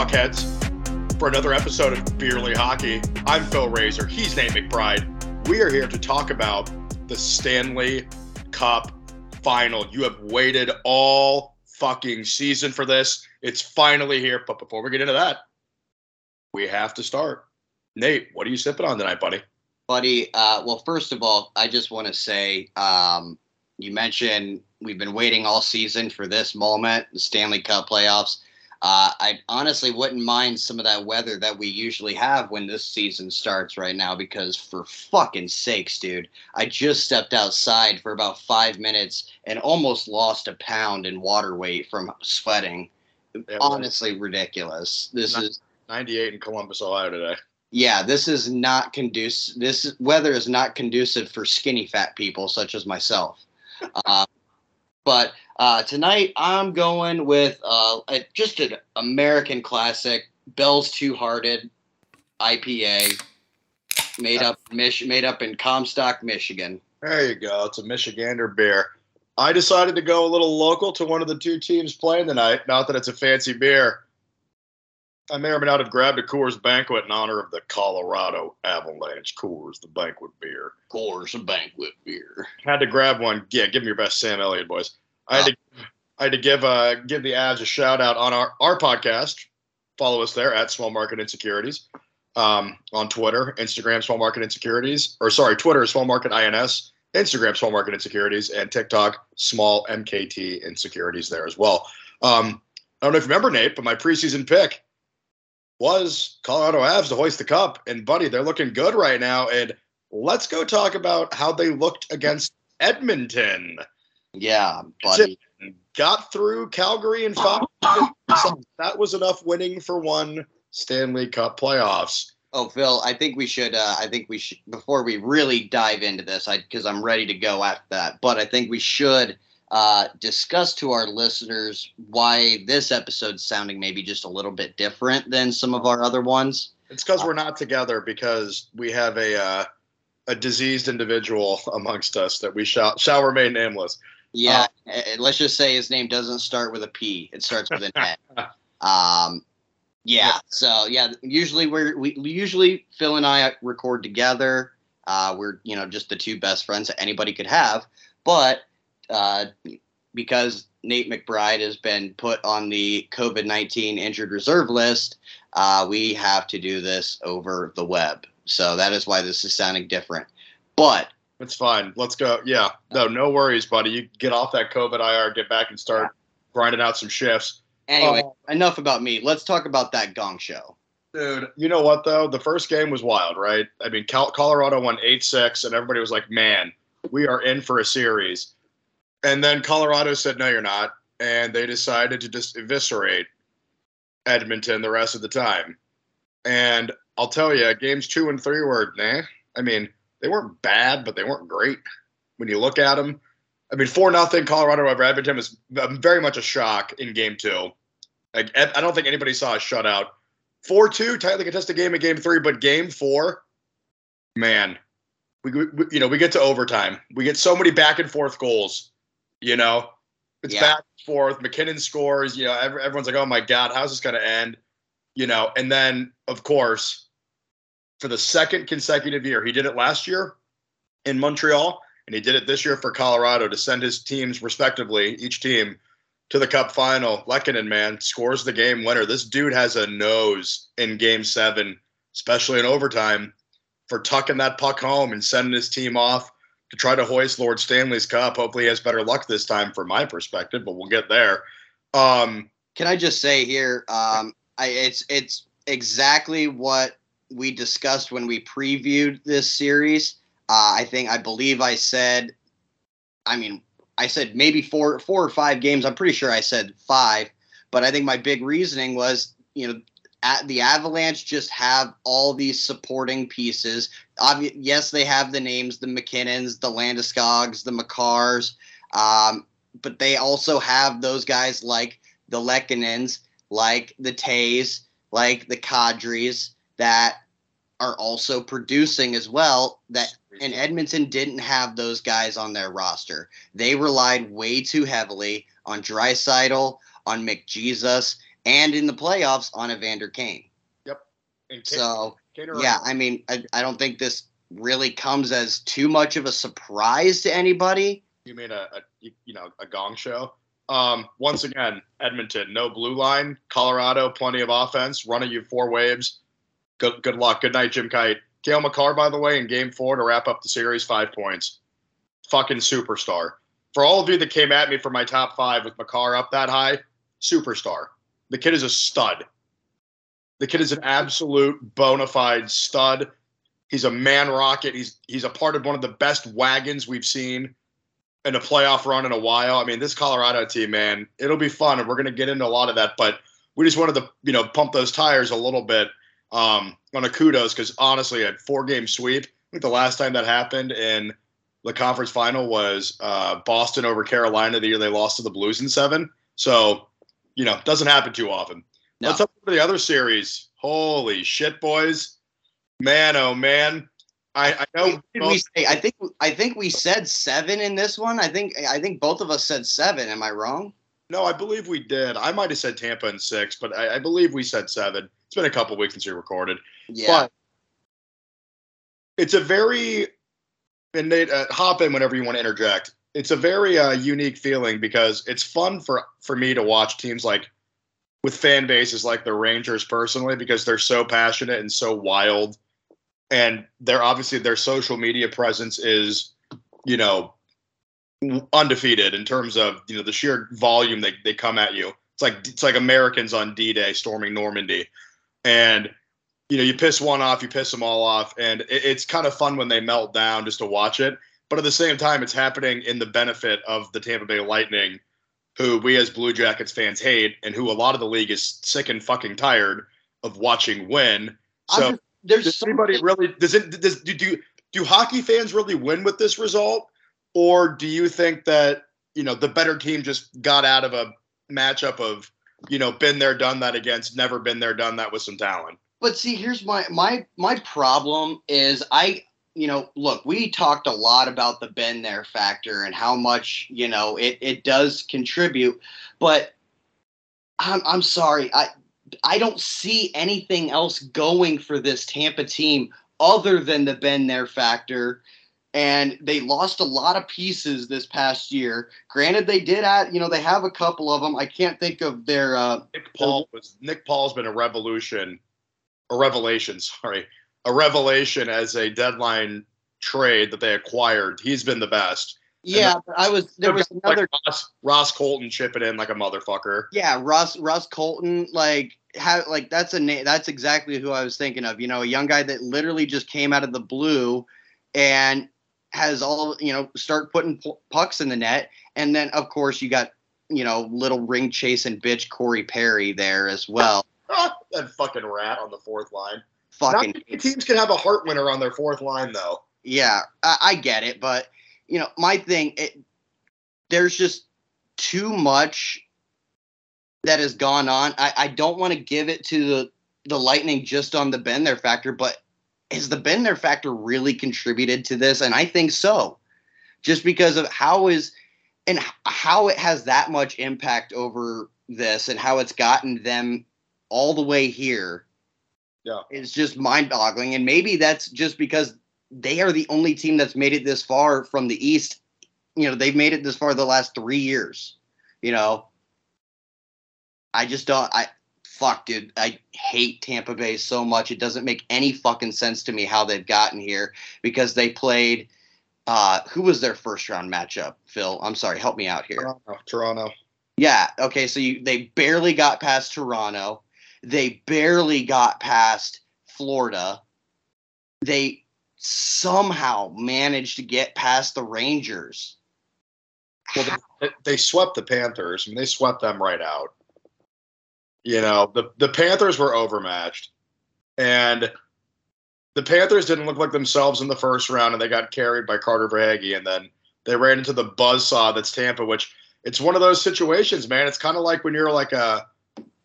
Puckheads, for another episode of Beerly Hockey. I'm Phil Razor. He's Nate McBride. We are here to talk about the Stanley Cup final. You have waited all fucking season for this. It's finally here. But before we get into that, we have to start. Nate, what are you sipping on tonight, buddy? Buddy, uh, well, first of all, I just want to say um, you mentioned we've been waiting all season for this moment, the Stanley Cup playoffs. Uh, I honestly wouldn't mind some of that weather that we usually have when this season starts right now because, for fucking sakes, dude, I just stepped outside for about five minutes and almost lost a pound in water weight from sweating. Yeah, honestly, ridiculous. This Not- is 98 in Columbus, Ohio today. yeah, this is not conducive. This weather is not conducive for skinny fat people such as myself. Uh, but uh, tonight I'm going with uh, a, just an American classic, Bell's Two Hearted IPA, made up Mich- made up in Comstock, Michigan. There you go. It's a Michigander beer. I decided to go a little local to one of the two teams playing tonight. Not that it's a fancy beer. I may or may not have grabbed a Coors Banquet in honor of the Colorado Avalanche. Coors, the banquet beer. Course, a banquet beer. Had to grab one. Yeah, give me your best Sam Elliott, boys. I had to, I had to give uh give the Avs a shout out on our our podcast. Follow us there at Small Market Insecurities. Um, on Twitter, Instagram, Small Market Insecurities, or sorry, Twitter, Small Market INS, Instagram, Small Market Insecurities, and TikTok, Small MKT Insecurities there as well. Um, I don't know if you remember Nate, but my preseason pick was Colorado Avs to hoist the cup, and buddy, they're looking good right now. And let's go talk about how they looked against Edmonton. Yeah, buddy. Got through Calgary in five. that was enough winning for one Stanley Cup playoffs. Oh, Phil, I think we should. Uh, I think we should before we really dive into this, I because I'm ready to go after that. But I think we should uh, discuss to our listeners why this episode's sounding maybe just a little bit different than some of our other ones. It's because we're not together because we have a uh, a diseased individual amongst us that we shall shall remain nameless. Yeah, uh, let's just say his name doesn't start with a P; it starts with an N. Um, yeah, Yeah. So yeah, usually we're we usually Phil and I record together. Uh, we're you know just the two best friends that anybody could have, but uh, because Nate McBride has been put on the COVID nineteen injured reserve list, uh, we have to do this over the web. So that is why this is sounding different. But It's fine. Let's go. Yeah. No, no worries, buddy. You get off that COVID IR, get back and start grinding out some shifts. anyway, Oh. enough about me. Let's talk about that Gong Show. Dude, you know what though? The first game was wild, right? I mean, Cal- Colorado won eight six, and everybody was like, "Man, we are in for a series." And then Colorado said, "No, you're not," and they decided to just eviscerate Edmonton the rest of the time. And I'll tell you, games two and three were nah. I mean, they weren't bad, but they weren't great when you look at them. I mean, four nothing Colorado over Edmonton was very much a shock in game two. Like, I don't think anybody saw a shutout. Four two, tightly contested game in game three, but game four, man, we, we you know we get to overtime. We get so many back and forth goals. You know, it's Yeah. back and forth. MacKinnon scores. You know, every, everyone's like, "Oh my god, how's this going to end?" You know, and then of course, for the second consecutive year, he did it last year in Montreal, and he did it this year for Colorado to send his teams respectively, each team to the cup final. Lehkonen, man, scores the game winner. This dude has a nose in game seven, especially in overtime, for tucking that puck home and sending his team off to try to hoist Lord Stanley's cup. Hopefully he has better luck this time from my perspective, but we'll get there. Um, Can I just say here, um, I, it's it's exactly what we discussed when we previewed this series. Uh, I think I believe I said, I mean, I said maybe four four or five games. I'm pretty sure I said five, but I think my big reasoning was, you know, at the Avalanche just have all these supporting pieces. Obvi- yes, they have the names, the MacKinnons, the Landeskog's, the Makars, um, but they also have those guys like the Lehkonens, like the Toews, like the Kadris that are also producing as well. That and Edmonton didn't have those guys on their roster. They relied way too heavily on Draisaitl, on McJesus, and in the playoffs on Evander Kane. Yep. And Kane, So Kane yeah, I mean, I, I don't think this really comes as too much of a surprise to anybody. you mean a, a you, you know a gong show? Um, once again, Edmonton, no blue line. Colorado, plenty of offense. Running you four waves. Good good luck. Good night, Jim Kite. Cale Makar, by the way, in game four to wrap up the series, five points. Fucking superstar. For all of you that came at me for my top five with Makar up that high, superstar. The kid is a stud. The kid is an absolute bona fide stud. He's a man rocket. He's he's a part of one of the best wagons we've seen in a playoff run in a while. I mean, this Colorado team, man, it'll be fun, and we're going to get into a lot of that. But we just wanted to, you know, pump those tires a little bit um, on a kudos because honestly, a four game sweep. I think the last time that happened in the conference final was uh, Boston over Carolina the year they lost to the Blues in seven. So, you know, doesn't happen too often. No. Let's up to the other series. Holy shit, boys! Man, oh man. I, I know. We say? I think I think we said seven in this one. I think I think both of us said seven. Am I wrong? No, I believe we did. I might have said Tampa in six, but I, I believe we said seven. It's been a couple weeks since we recorded. Yeah. But it's a very and Nate, uh, hop in whenever you want to interject. It's a very uh, unique feeling because it's fun for for me to watch teams like with fan bases like the Rangers personally because they're so passionate and so wild, and they're obviously their social media presence is, you know, undefeated in terms of you know the sheer volume they they come at you. It's like it's like Americans on D-Day storming Normandy, and you know, you piss one off, you piss them all off, and it, it's kind of fun when they melt down just to watch it. But at the same time, it's happening in the benefit of the Tampa Bay Lightning, who we as Blue Jackets fans hate, and who a lot of the league is sick and fucking tired of watching win. So, just- there's does something- anybody really does it? Does do, do do hockey fans really win with this result, or do you think that you know the better team just got out of a matchup of you know been there, done that against, never been there, done that with some talent? But see, here's my my my problem is I you know look we talked a lot about the been there factor and how much you know it it does contribute, but I'm I'm sorry I I don't see anything else going for this Tampa team other than the been there factor. And they lost a lot of pieces this past year. Granted, they did add, you know, they have a couple of them. I can't think of their uh, Nick Paul was Nick Paul's been a revolution, a revelation. Sorry, a revelation as a deadline trade that they acquired. He's been the best. yeah. But I was there was Like another Ross, Ross Colton chipping in like a motherfucker. Yeah, Russ Russ Colton, like have like that's a name. That's exactly who I was thinking of. You know, a young guy that literally just came out of the blue, and has all you know start putting pu- pucks in the net, and then of course you got you know little ring chasing bitch Corey Perry there as well. Ah, that fucking rat on the fourth line. Fucking teams can have a heart winner on their fourth line though. yeah, I, I get it, but you know my thing, it, there's just too much that has gone on. I, I don't want to give it to the the Lightning just on the bend there factor, but has the bend there factor really contributed to this? And I think so, just because of how is and how it has that much impact over this and how it's gotten them all the way here. Yeah. is just mind boggling, and maybe that's just because they are the only team that's made it this far from the East. You know, they've made it this far the last three years. You know, I just don't. I fuck, dude. I hate Tampa Bay so much. It doesn't make any fucking sense to me how they've gotten here because they played. Uh, who was their first round matchup? Phil, I'm sorry. Help me out here. Toronto. Toronto. Yeah. Okay. So you they barely got past Toronto. They barely got past Florida. They somehow managed to get past the Rangers. Well, they, they swept the Panthers. I mean, they swept them right out. You know, the the Panthers were overmatched, and the Panthers didn't look like themselves in the first round, and they got carried by Carter Verhaeghe, and then they ran into the buzzsaw that's Tampa, which it's one of those situations, man. It's kind of like when you're like a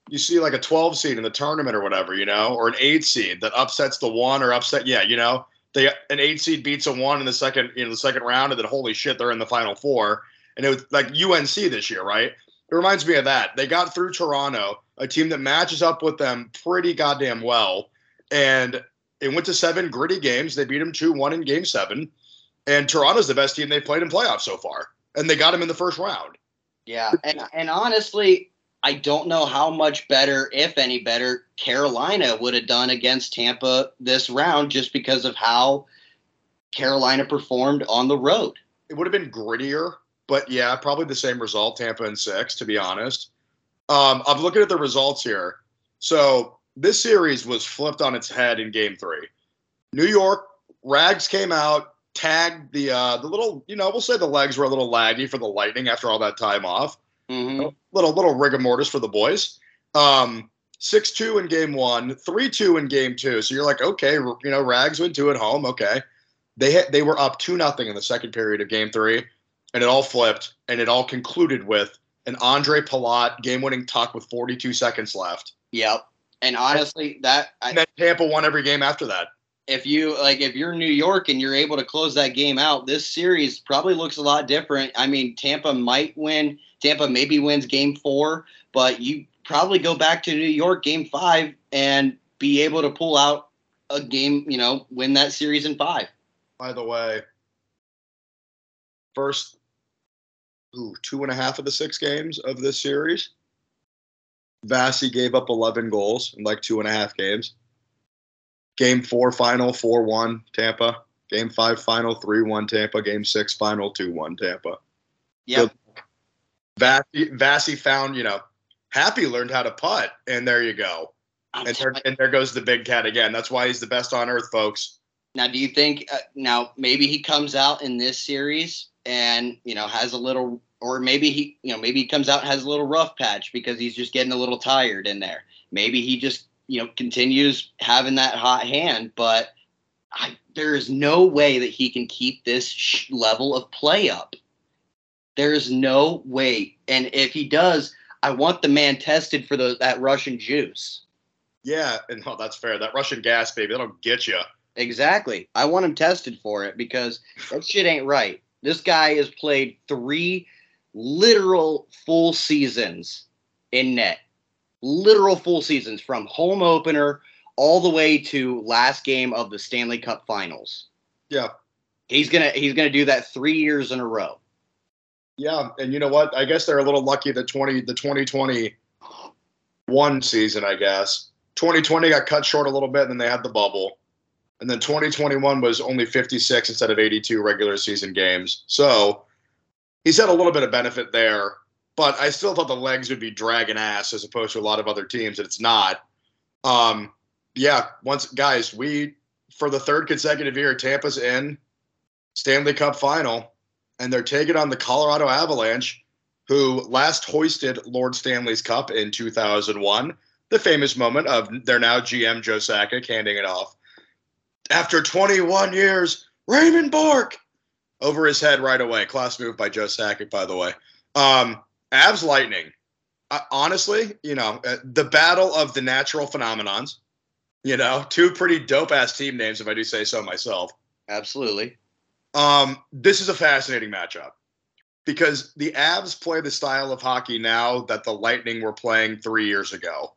you see like a 12 seed in the tournament or whatever, you know, or an eight seed that upsets the one or upset, yeah, you know, they an eight seed beats a one in the second, you know, the second round, and then holy shit, they're in the final four. And it was like UNC this year, right? It reminds me of that. They got through Toronto, a team that matches up with them pretty goddamn well, and it went to seven gritty games. They beat them two one in Game Seven, and Toronto's the best team they've played in playoffs so far, and they got them in the first round. Yeah, and and honestly, I don't know how much better, if any better, Carolina would have done against Tampa this round, just because of how Carolina performed on the road. It would have been grittier, but yeah, probably the same result, Tampa and six, to be honest. Um, I'm looking at the results here. So this series was flipped on its head in game three. New York, Rags came out, tagged the uh, the little, you know, we'll say the legs were a little laggy for the Lightning after all that time off. Mm-hmm. Little little rigor mortis for the boys. Um, six two in game one, three two in game two. So you're like, okay, you know, Rags went two at home. Okay, they had, they were up two nothing in the second period of game three, and it all flipped, and it all concluded with an Andre Palat game winning tuck with 42 seconds left. Yep. And honestly, that I, And then Tampa won every game after that. if you like if you're New York and you're able to close that game out, this series probably looks a lot different. I mean, Tampa might win. Tampa maybe wins game 4, but you probably go back to New York game 5 and be able to pull out a game, you know, win that series in 5. By the way, first ooh, two and a half of the six games of this series, Vasi gave up 11 goals in like two and a half games. Game four final, 4 1 Tampa. Game five final, 3 1 Tampa. Game six final, 2 1 Tampa. Yep. Vasi, Vasi found, you know, Happy learned how to putt, and there you go. And there, and there goes the big cat again. That's why he's the best on earth, folks. Now, do you think uh, now maybe he comes out in this series and you know has a little, or maybe he you know maybe he comes out and has a little rough patch because he's just getting a little tired in there. Maybe he just you know continues having that hot hand, but I, there is no way that he can keep this sh- level of play up. There is no way, and if he does, I want the man tested for the, that Russian juice. Yeah, and oh, that's fair. That Russian gas, baby, that'll get you. Exactly. I want him tested for it because that shit ain't right. This guy has played three literal full seasons in net. Literal full seasons from home opener all the way to last game of the Stanley Cup Finals. Yeah, He's gonna he's gonna do that three years in a row. yeah, and you know what? I guess they're a little lucky that twenty the twenty twenty one season. I guess twenty twenty got cut short a little bit, and then they had the bubble, and then twenty twenty one was only fifty six instead of eighty two regular season games. So he's had a little bit of benefit there, but I still thought the legs would be dragging ass as opposed to a lot of other teams, and it's not. Um, yeah, once guys, we for the third consecutive year, Tampa's in Stanley Cup final, and they're taking on the Colorado Avalanche, who last hoisted Lord Stanley's Cup in 2001. The famous moment of their now GM Joe Sakic handing it off. After 21 years, Raymond Bourque over his head right away. Class move by Joe Sakic, by the way. Um, Avs Lightning. Uh, honestly, you know, uh, the battle of the natural phenomenons. You know, two pretty dope ass team names, if I do say so myself. Absolutely. Um, this is a fascinating matchup because the Avs play the style of hockey now that the Lightning were playing three years ago.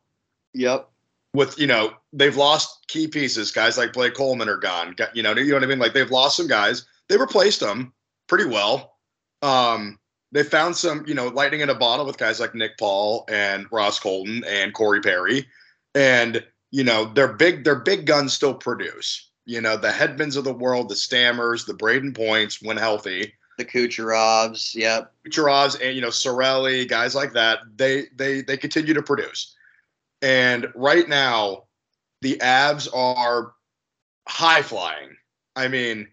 Yep. With you know, they've lost key pieces. Guys like Blake Coleman are gone. You know, you know what I mean? Like they've lost some guys. They replaced them pretty well. Um, they found some, you know, lightning in a bottle with guys like Nick Paul and Ross Colton and Corey Perry, and you know, their big their big guns still produce. You know, the Hedmans of the world, the Stammers, the Brayden Points, when healthy, The Kucherovs. Yep. Kucherovs and you know Cirelli, guys like that, they they they continue to produce. And right now, the Avs are high flying. I mean,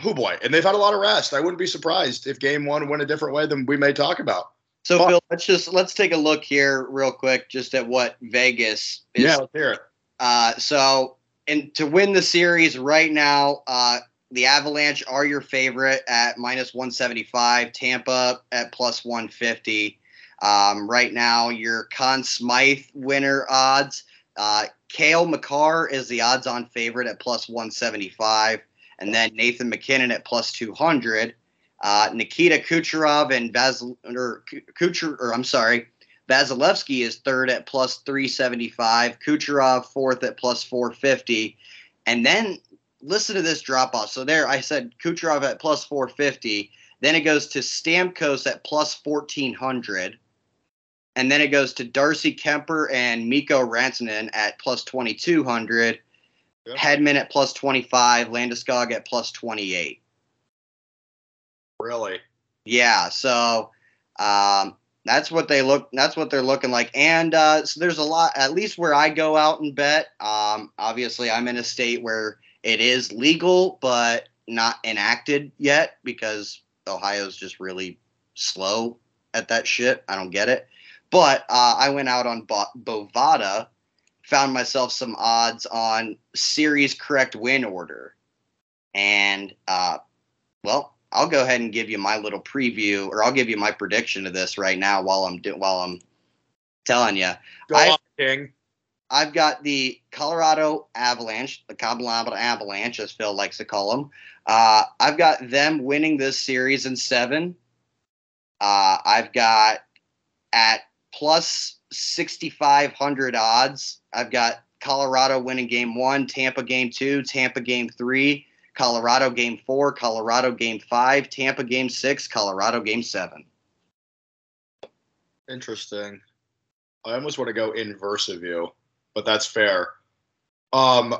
who boy, and they've had a lot of rest. I wouldn't be surprised if Game One went a different way than we may talk about. So. Phil, let's just let's take a look here real quick, just at what Vegas is yeah, let's hear it. Uh, so, and to win the series right now, uh, the Avalanche are your favorite at minus 175. Tampa at plus 150. Um, right now, your Conn Smythe winner odds. Uh, Cale Makar is the odds-on favorite at plus 175, and then Nathan MacKinnon at plus 200. Uh, Nikita Kucherov and Vasil or Kucher or I'm sorry, Vasilevskiy is third at plus 375. Kucherov fourth at plus 450. And then listen to this drop off. So there, I said Kucherov at plus 450. Then it goes to Stamkos at plus 1400. And then it goes to Darcy Kuemper and Mikko Rantanen at plus 2200. Yep. Hedman at plus 25. Landeskog at plus 28. Really? Yeah. So um, that's what they look. That's what they're looking like. And uh, so there's a lot. At least where I go out and bet. Um, obviously, I'm in a state where it is legal, but not enacted yet because Ohio's just really slow at that shit. I don't get it. But uh, I went out on Bo- Bovada, found myself some odds on series correct win order, and uh, well, I'll go ahead and give you my little preview, or I'll give you my prediction of this right now while I'm do- while I'm telling you. Go I've, on, King. I've got the Colorado Avalanche, the Colorado Avalanche, as Phil likes to call them. Uh, I've got them winning this series in seven. Uh, I've got at plus 6,500 odds. I've got Colorado winning game one, Tampa game two, Tampa game three, Colorado game four, Colorado game five, Tampa game six, Colorado game seven. Interesting. I almost want to go inverse of you, but that's fair. Um,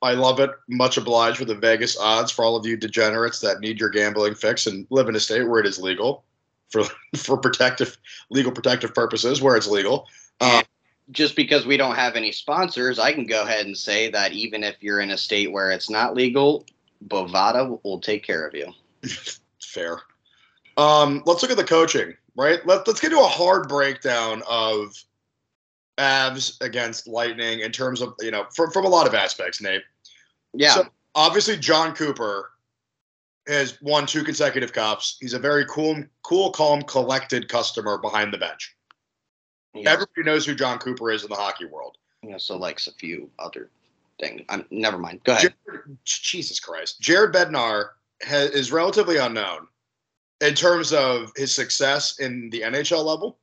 I love it. Much obliged for the Vegas odds for all of you degenerates that need your gambling fix and live in a state where it is legal for for protective legal protective purposes where it's legal. Um, just because we don't have any sponsors, I can go ahead and say that even if you're in a state where it's not legal, Bovada will take care of you. Fair. Um, let's look at the coaching, right? Let, let's get to a hard breakdown of Avs against Lightning in terms of, you know, from, from a lot of aspects, Nate. Yeah. So obviously, Jon Cooper has won two consecutive cups. He's a very cool, cool, calm, collected customer behind the bench. Yeah. Everybody knows who Jon Cooper is in the hockey world. He also likes a few other things. I'm never mind. Go ahead. Jared, Jesus Christ, Jared Bednar has, is relatively unknown in terms of his success in the NHL level,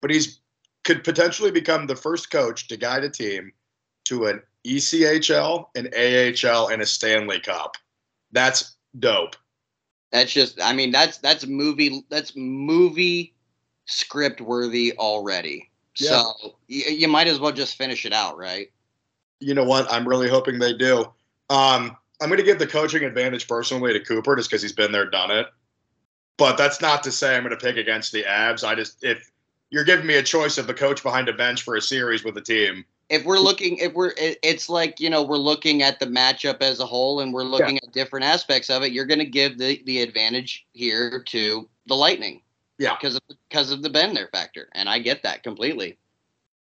but he's could potentially become the first coach to guide a team to an ECHL, an AHL, and a Stanley Cup. That's dope. That's just I mean that's that's movie that's movie script worthy already. Yeah. So you, you might as well just finish it out, right? You know what? I'm really hoping they do. Um, I'm going to give the coaching advantage personally to Cooper just because he's been there, done it. But that's not to say I'm going to pick against the Avs. I just if you're giving me a choice of the coach behind a bench for a series with a team, if we're looking if we're it's like you know we're looking at the matchup as a whole and we're looking yeah. at different aspects of it you're going to give the the advantage here to the lightning. Yeah. Because of because of the bend there factor and i get that completely.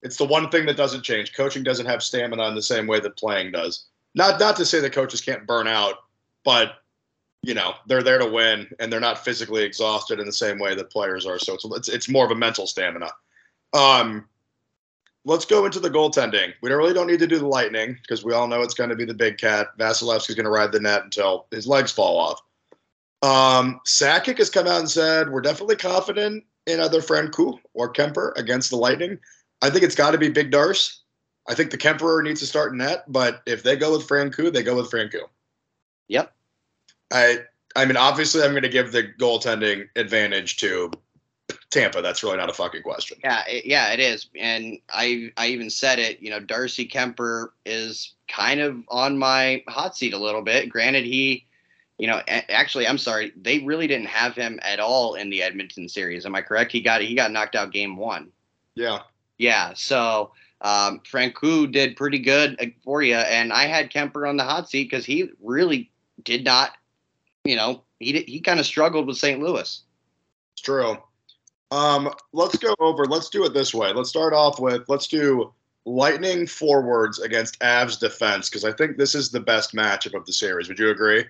It's the one thing that doesn't change. Coaching doesn't have stamina in the same way that playing does. Not not to say that coaches can't burn out but you know they're there to win and they're not physically exhausted in the same way that players are so it's it's, it's more of a mental stamina. Um let's go into the goaltending. We don't really don't need to do the lightning because we all know it's going to be the big cat. Vasilevskiy's going to ride the net until his legs fall off. Um, Sakic has come out and said we're definitely confident in either Francouz or Kuemper against the Lightning. I think it's got to be Big Darce. I think the Kemperer needs to start in net, but if they go with Francouz, they go with Francouz. Yep. I I mean, obviously, I'm going to give the goaltending advantage to Tampa. That's really not a fucking question. Yeah, it, yeah, it is. And I I even said it. You know, Darcy Kuemper is kind of on my hot seat a little bit. Granted, he, you know, actually, I'm sorry, they really didn't have him at all in the Edmonton series. Am I correct? He got he got knocked out game one. Yeah. Yeah. So um, Francouz did pretty good uh, for you, and I had Kuemper on the hot seat because he really did not. You know, he he kind of struggled with St. Louis. It's true. Um, let's go over. Let's do it this way. Let's start off with let's do Lightning forwards against Avs defense because I think this is the best matchup of the series. Would you agree?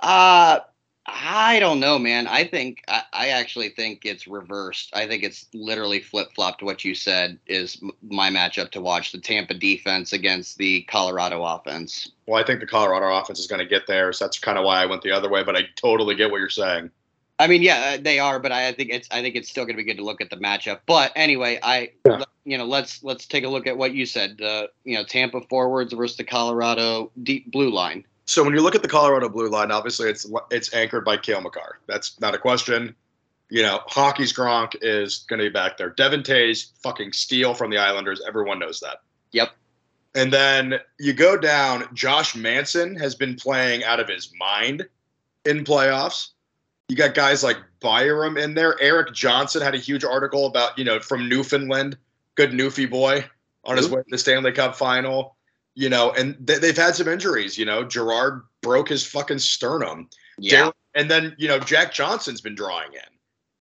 Uh I don't know, man. I think I, I actually think it's reversed. I think it's literally flip flopped. What you said is m- my matchup to watch: the Tampa defense against the Colorado offense. Well, I think the Colorado offense is going to get there, so that's kind of why I went the other way. But I totally get what you're saying. I mean, yeah, uh, they are, but I think it's I think it's still going to be good to look at the matchup. But anyway, I Yeah. you know let's let's take a look at what you said. The you know Tampa forwards versus the Colorado deep blue line. So when you look at the Colorado blue line, obviously it's it's anchored by Cale Makar. That's not a question. You know, hockey's Gronk is going to be back there. Devon Toews, fucking steal from the Islanders. Everyone knows that. Yep. And then you go down. Josh Manson has been playing out of his mind in playoffs. You got guys like Byram in there. Erik Johnson had a huge article about you know from Newfoundland, good Newfie boy on his Who? way to the Stanley Cup final. You know, and th- they've had some injuries. You know, Girard broke his fucking sternum. Yeah, Darren- and then you know Jack Johnson's been drawing in,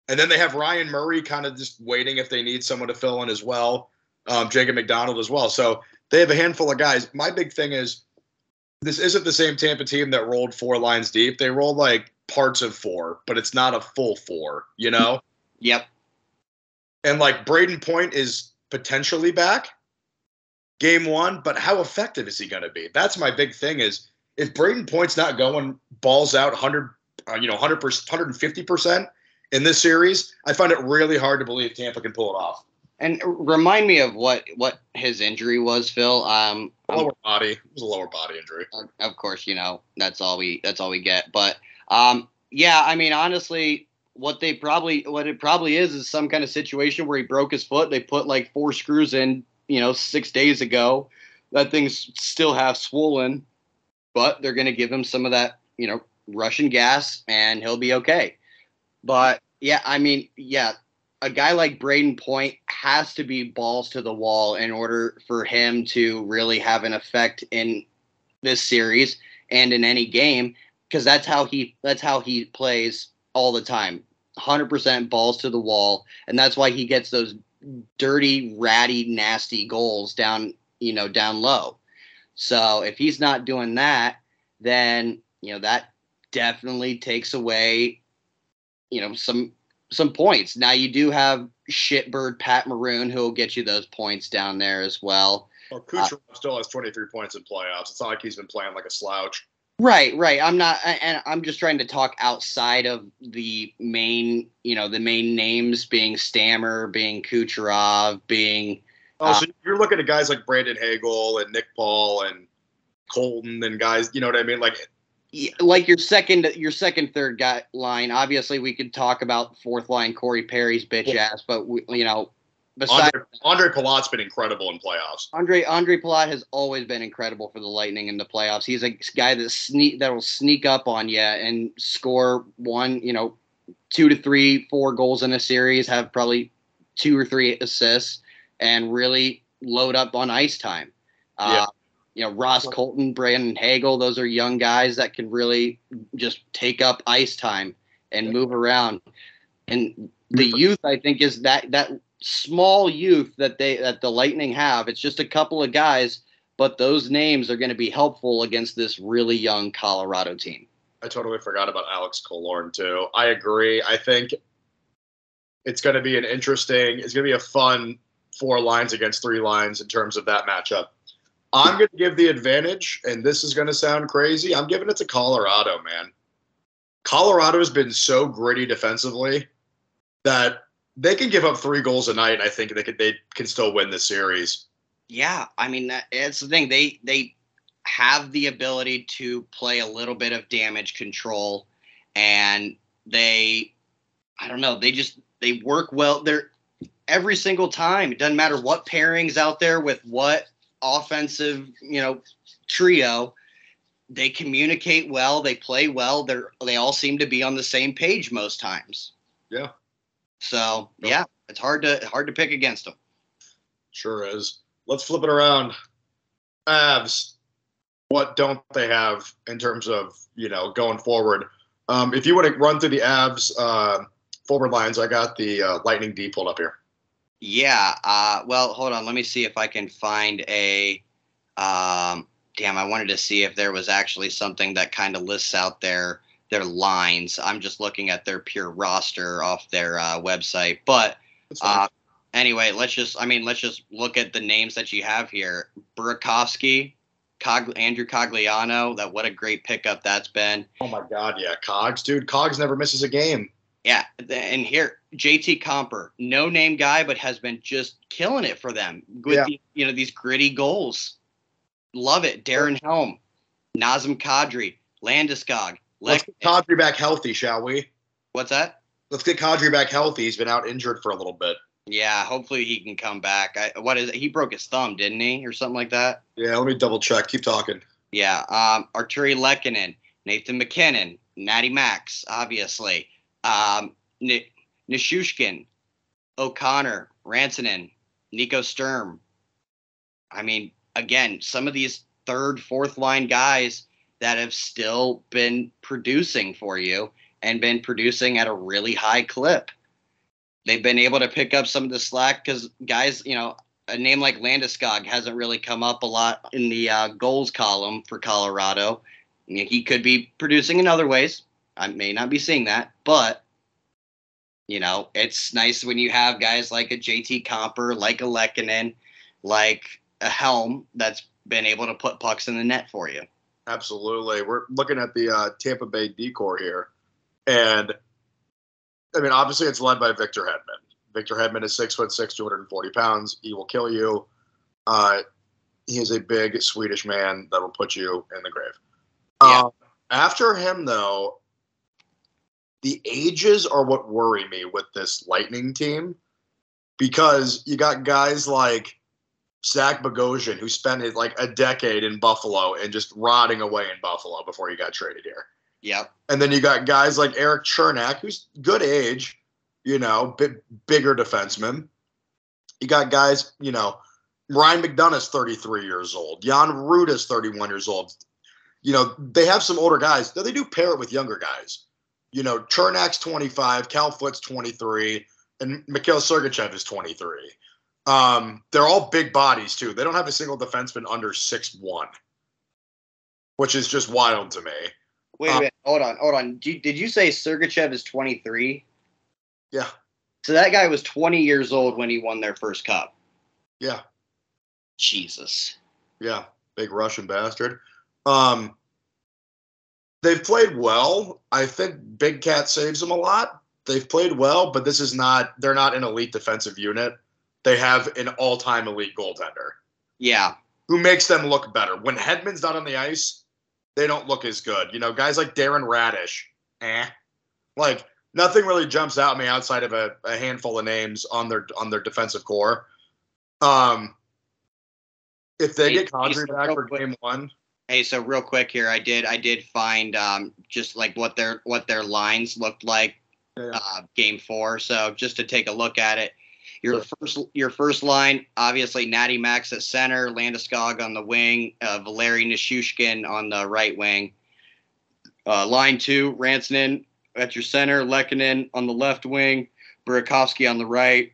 and then they have Ryan Murray kind of just waiting if they need someone to fill in as well. Um, Jacob MacDonald as well. So they have a handful of guys. My big thing is this isn't the same Tampa team that rolled four lines deep. They rolled like parts of four, but it's not a full four. You know, yep, and like Brayden Point is potentially back game one, but how effective is he going to be? That's my big thing is if Brayden Point's not going balls out 100, uh, you know, 100 150% in this series, I find it really hard to believe Tampa can pull it off. and remind me of what what his injury was, Phil. Um, Lower body. It was a lower body injury. of course, you know that's all we that's all we get. But um, yeah, I mean, honestly, what they probably what it probably is is some kind of situation where he broke his foot. They put like four screws in, you know, six days ago. That thing's still half swollen, but they're gonna give him some of that, you know, Russian gas, and he'll be okay. But yeah, I mean, yeah, a guy like Brayden Point has to be balls to the wall in order for him to really have an effect in this series and in any game because that's how he that's how he plays all the time. 100% balls to the wall. And that's why he gets those dirty ratty nasty goals down you know down low. So if he's not doing that then you know that definitely takes away you know some some points. Now you do have shitbird pat maroon who will get you those points down there as well. Well, Kucherov still has 23 points in playoffs. It's not like he's been playing like a slouch. Right, right. I'm not, and I'm just trying to talk outside of the main, you know, the main names being Stammer, being Kucherov, being Oh, Uh, so you're looking at guys like Brandon Hagel and Nick Paul and Colton and guys, you know what I mean? Like, like your second, your second, third guy line. Obviously, we could talk about fourth line Corey Perry's bitch Yeah. ass, but we, you know, besides Andre, Andre Palat's been incredible in playoffs. Andre Andre Palat has always been incredible for the Lightning in the playoffs. He's a guy that sneak that will sneak up on you and score one, you know, two to three, four goals in a series, have probably two or three assists, and really load up on ice time. Yeah. Uh, you know, Ross Colton, Brandon Hagel, those are young guys that can really just take up ice time and move around. And the youth, I think, is that that small youth that they that the Lightning have. It's just a couple of guys, but those names are going to be helpful against this really young Colorado team. I totally forgot about Alex Killorn too. I agree. I think it's going to be an interesting. It's going to be a fun four lines against three lines in terms of that matchup. I'm going to give the advantage, and this is going to sound crazy. I'm giving it to Colorado, man. Colorado has been so gritty defensively that they can give up three goals a night. And I think they could they can still win the series. Yeah, I mean that, it's the thing. They they have the ability to play a little bit of damage control, and they, I don't know, they just they work well. They're every single time. It doesn't matter what pairings out there with what offensive you know trio. They communicate well. They play well. They're they all seem to be on the same page most times. Yeah. So yeah, it's hard to hard to pick against them. Sure is. Let's flip it around. Avs, what don't they have in terms of you know going forward? Um, if you want to run through the Avs uh, forward lines, I got the uh, Lightning D pulled up here. Yeah. Uh, well, hold on. Let me see if I can find a. Um, damn, I wanted to see if there was actually something that kind of lists out their their lines. I'm just looking at their pure roster off their uh, website. But uh, anyway, let's just. I mean, let's just look at the names that you have here. Burakovsky, Cog, Andrew Cogliano. That what a great pickup that's been. oh my God, yeah, Cogs, dude. Cogs never misses a game. Yeah, and here JT Compher, no name guy, but has been just killing it for them with Yeah. the, you know these gritty goals. Love it. Darren Helm, Nazem Kadri, Landeskog. Let's get Kadri back healthy, shall we? What's that? Let's get Kadri back healthy. He's been out injured for a little bit. Yeah, hopefully he can come back. I, what is it? He broke his thumb, didn't he, or something like that? Yeah, let me double check. Keep talking. Yeah. Um, Artturi Lehkonen, Nathan MacKinnon, Natty Max, obviously. Um, N- Nichushkin, O'Connor, Rantanen, Nico Sturm. I mean, again, some of these third, fourth line guys that have still been producing for you and been producing at a really high clip. They've been able to pick up some of the slack because guys, you know, a name like Landeskog hasn't really come up a lot in the uh, goals column for Colorado. He could be producing in other ways. I may not be seeing that, but you know, it's nice when you have guys like a JT Compher, like a Lehkonen, like a Helm that's been able to put pucks in the net for you. Absolutely. We're looking at the uh, Tampa Bay decor here. And I mean, obviously, it's led by Victor Hedman. Victor Hedman is six foot six, 240 pounds. He will kill you. Uh, he is a big Swedish man that will put you in the grave. Yeah. Uh, after him, though, the ages are what worry me with this Lightning team because you got guys like Zach Bogosian, who spent his, like a decade in Buffalo and just rotting away in Buffalo before he got traded here. Yep. And then you got guys like Erik Cernak, who's good age, you know, big, bigger defenseman. You got guys, you know, Ryan McDonagh's 33 years old. Jan Root Rutta's 31 years old. You know, they have some older guys. Though they do pair it with younger guys. You know, Cernak's 25, Cal Foote's 23, and Mikhail Sergachev is 23. Um, they're all big bodies too. They don't have a single defenseman under six one, which is just wild to me. Wait a Uh, minute. Hold on. Hold on. Did you, did you say Sergachev is 23? Yeah, So that guy was 20 years old when he won their first cup. yeah. Jesus. Yeah, big Russian bastard. Um, they've played well. I think Big Cat saves them a lot. They've played well, but this is not. They're not an elite defensive unit. They have an all-time elite goaltender Yeah. who makes them look better. When Hedman's not on the ice, they don't look as good. You know, guys like Darren Raddysh, eh? Like nothing really jumps out at me outside of a, a handful of names on their on their defensive core. Um, if they Hey, get Kadri back for quick. game one, Hey, so real quick here, I did I did find um, just like what their what their lines looked like Yeah. uh, game four. So just to take a look at it, your Sure. first your first line, obviously Natty Max at center, Landeskog on the wing, uh, Valeri Nichushkin on the right wing. Uh, line two, Rantanen at your center, Lehkonen on the left wing, Burakovsky on the right.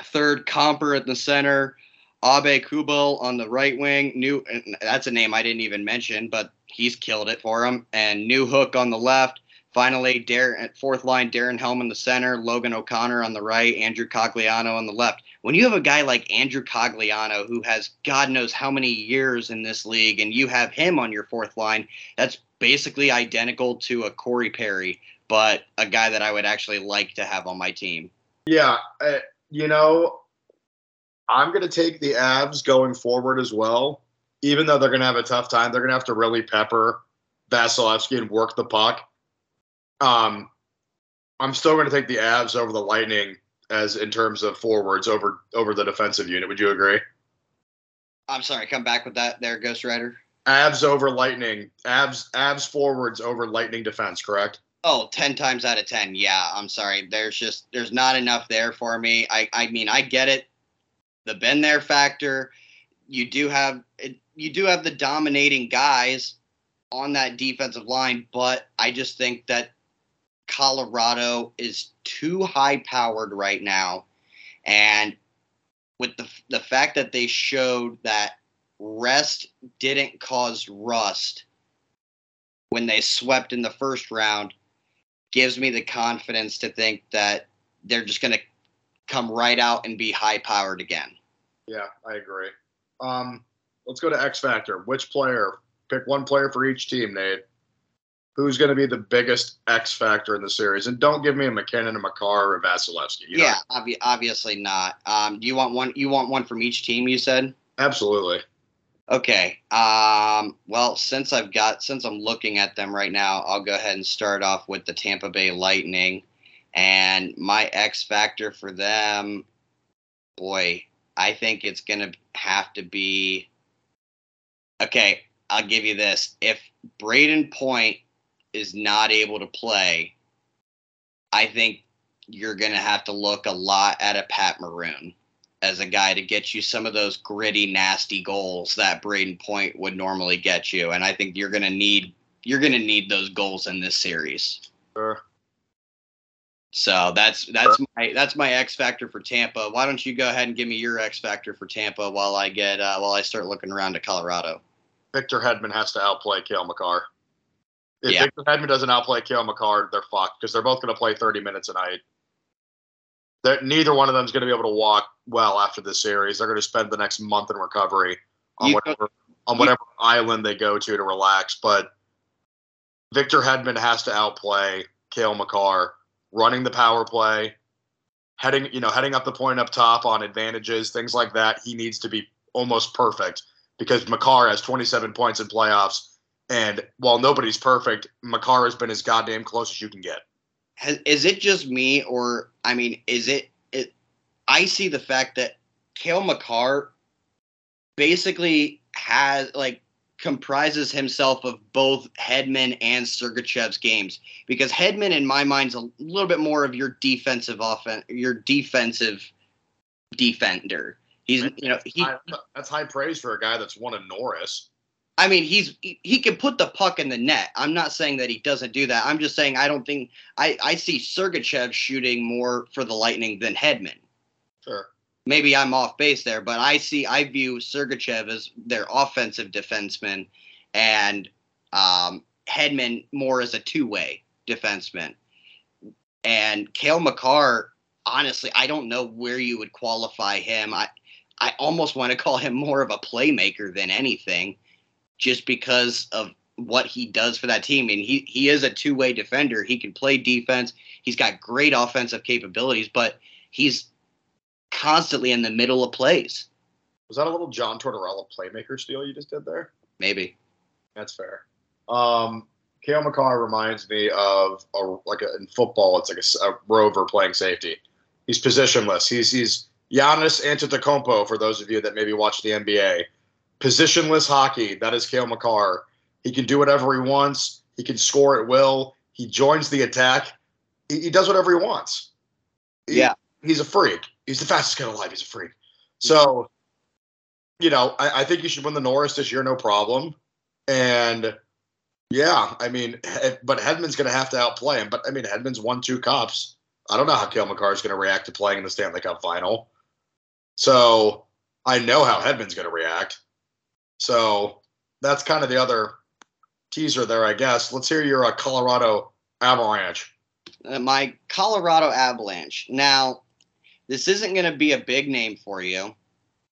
Third, Compher at the center, Abe Kubel on the right wing. New, and that's a name I didn't even mention, but he's killed it for him. And Newhook on the left. Finally, Darren at fourth line, Darren Helm in the center, Logan O'Connor on the right, Andrew Cogliano on the left. When you have a guy like Andrew Cogliano who has God knows how many years in this league, and you have him on your fourth line, that's basically identical to a Corey Perry, but a guy that I would actually like to have on my team. yeah, uh, you know, I'm gonna take the Avs going forward as well. Even though they're gonna have a tough time, they're gonna have to really pepper Vasilevskiy and work the puck. Um, I'm still gonna take the Avs over the Lightning as in terms of forwards over over the defensive unit. Would you agree? I'm sorry, come back with that there, Ghost Rider. Avs over Lightning. Avs Avs forwards over Lightning defense. Correct. Oh, 10 times out of 10. Yeah, I'm sorry. There's just there's not enough there for me. I I mean, I get it. The been there factor. You do have you do have the dominating guys on that defensive line, but I just think that Colorado is too high powered right now. And with the the fact that they showed that rest didn't cause rust when they swept in the first round gives me the confidence to think that they're just going to come right out and be high powered again. Yeah, I agree. Um, let's go to X Factor. Which player? Pick one player for each team, Nate. Who's going to be the biggest X factor in the series. And don't give me a MacKinnon, a Makar, or a Vasilevskiy. You? Yeah, obvi- obviously not. Um, do you want one? You want one from each team? You said. absolutely. Okay. Um, well, since I've got since I'm looking at them right now, I'll go ahead and start off with the Tampa Bay Lightning, and my X factor for them. Boy, I think it's gonna have to be. Okay, I'll give you this. If Brayden Point is not able to play, I think you're gonna have to look a lot at a Pat Maroon as a guy to get you some of those gritty, nasty goals that Brayden Point would normally get you. And I think you're gonna need you're gonna need those goals in this series. Sure. So that's that's my that's my X factor for Tampa. Why don't you go ahead and give me your X factor for Tampa while I get uh, while I start looking around to Colorado. Victor Hedman has to outplay Cale Makar. If Yeah. Victor Hedman doesn't outplay Cale Makar, they're fucked because they're both going to play 30 minutes a night. They're, neither one of them is going to be able to walk well after this series. They're going to spend the next month in recovery on You- whatever on you- whatever island they go to to relax. But Victor Hedman has to outplay Cale Makar, running the power play, heading you know heading up the point up top on advantages, things like that. He needs to be almost perfect because McCarr has 27 points in playoffs. And while nobody's perfect, Makar has been as goddamn close as you can get. Has, is it just me, or I mean, is it? It I see the fact that Cale Makar basically has like comprises himself of both Hedman and Sergachev's games because Hedman, in my mind, is a little bit more of your defensive offense, your defensive defender. He's you know he that's high praise for a guy that's won a Norris. I mean, he's he, he can put the puck in the net. I'm not saying that he doesn't do that. I'm just saying I don't think I I see Sergachev shooting more for the Lightning than Hedman. Sure. Maybe I'm off base there, but I see I view Sergachev as their offensive defenseman, and um, Hedman more as a two way defenseman. And Cale Makar, honestly, I don't know where you would qualify him. I I almost want to call him more of a playmaker than anything just because of what he does for that team. And he he is a two way defender. He can play defense. He's got great offensive capabilities, but he's constantly in the middle of plays. Was that a little John Tortorella playmaker steal you just did there? Maybe. That's fair. Um, Cale Makar reminds me of a like a, in football. It's like a rover playing safety. He's positionless. He's he's Giannis Antetokounmpo for those of you that maybe watch the NBA. Positionless hockey. That is Cale Makar. He can do whatever he wants. He can score at will. He joins the attack. He, he does whatever he wants. He- Yeah. he's a freak. He's the fastest kid alive. He's a freak. So, you know, I, I think you should win the Norris this year, no problem. And yeah, I mean, but Hedman's going to have to outplay him. But I mean, Hedman's won two cups. I don't know how Cale Makar is going to react to playing in the Stanley Cup final. So I know how Hedman's going to react. So that's kind of the other teaser there, I guess. Let's hear your uh, Colorado Avalanche. Uh, my Colorado Avalanche. Now, this isn't going to be a big name for you,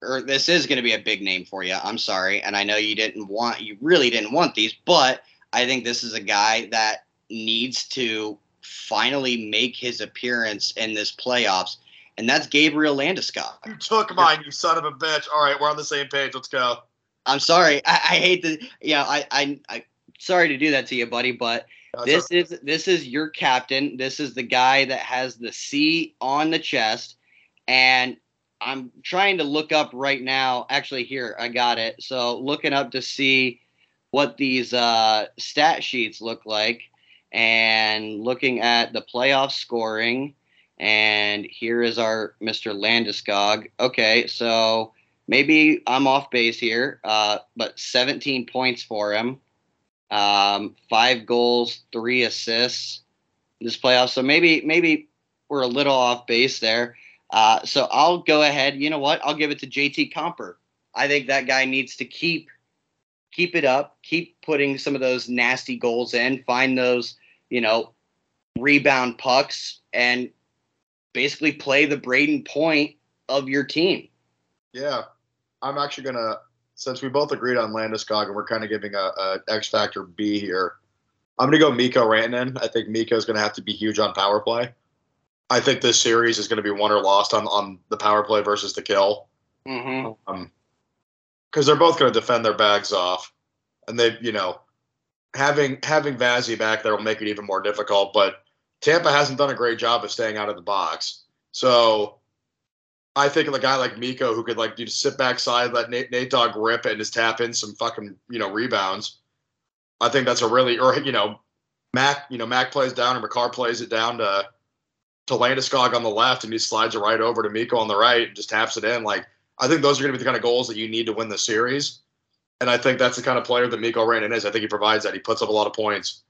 or this is going to be a big name for you. I'm sorry, and I know you didn't want, you really didn't want these, but I think this is a guy that needs to finally make his appearance in this playoffs, and that's Gabriel Landeskog. You took mine, you son of a bitch. All right, we're on the same page. Let's go. I'm sorry, I, I hate to, yeah, I, I, I, sorry to do that to you, buddy, but That's this is this is your captain. This is the guy that has the C on the chest, and I'm trying to look up right now. Actually, here I got it. So looking up to see what these uh, stat sheets look like, and looking at the playoff scoring. And here is our Mr. Landeskog. Okay, so maybe I'm off base here, uh, but 17 points for him um, five goals, three assists this playoff. So maybe maybe we're a little off base there. Uh, so I'll go ahead. You know what? I'll give it to JT Compher. I think that guy needs to keep keep it up, keep putting some of those nasty goals in, find those you know rebound pucks, and basically play the Brayden Point of your team. Yeah, I'm actually gonna since we both agreed on Landeskog and we're kind of giving a, a X Factor B here. I'm gonna go Mikko Rantanen. I think Mikko is gonna have to be huge on power play. I think this series is gonna be won or lost on on the power play versus the kill. Mm-hmm. Um, because they're both gonna defend their bags off, and they, you know, having having Vazzy back there will make it even more difficult. But Tampa hasn't done a great job of staying out of the box, so. I think of a guy like Mikko who could like you just sit backside, let Nate, Nate Dogg rip and just tap in some fucking you know rebounds. I think that's a really or you know Mac you know Mac plays down and Makar plays it down to to Landeskog on the left and he slides it right over to Mikko on the right and just taps it in. Like I think those are going to be the kind of goals that you need to win the series. And I think that's the kind of player that Mikko Rantanen is. I think he provides that. He puts up a lot of points.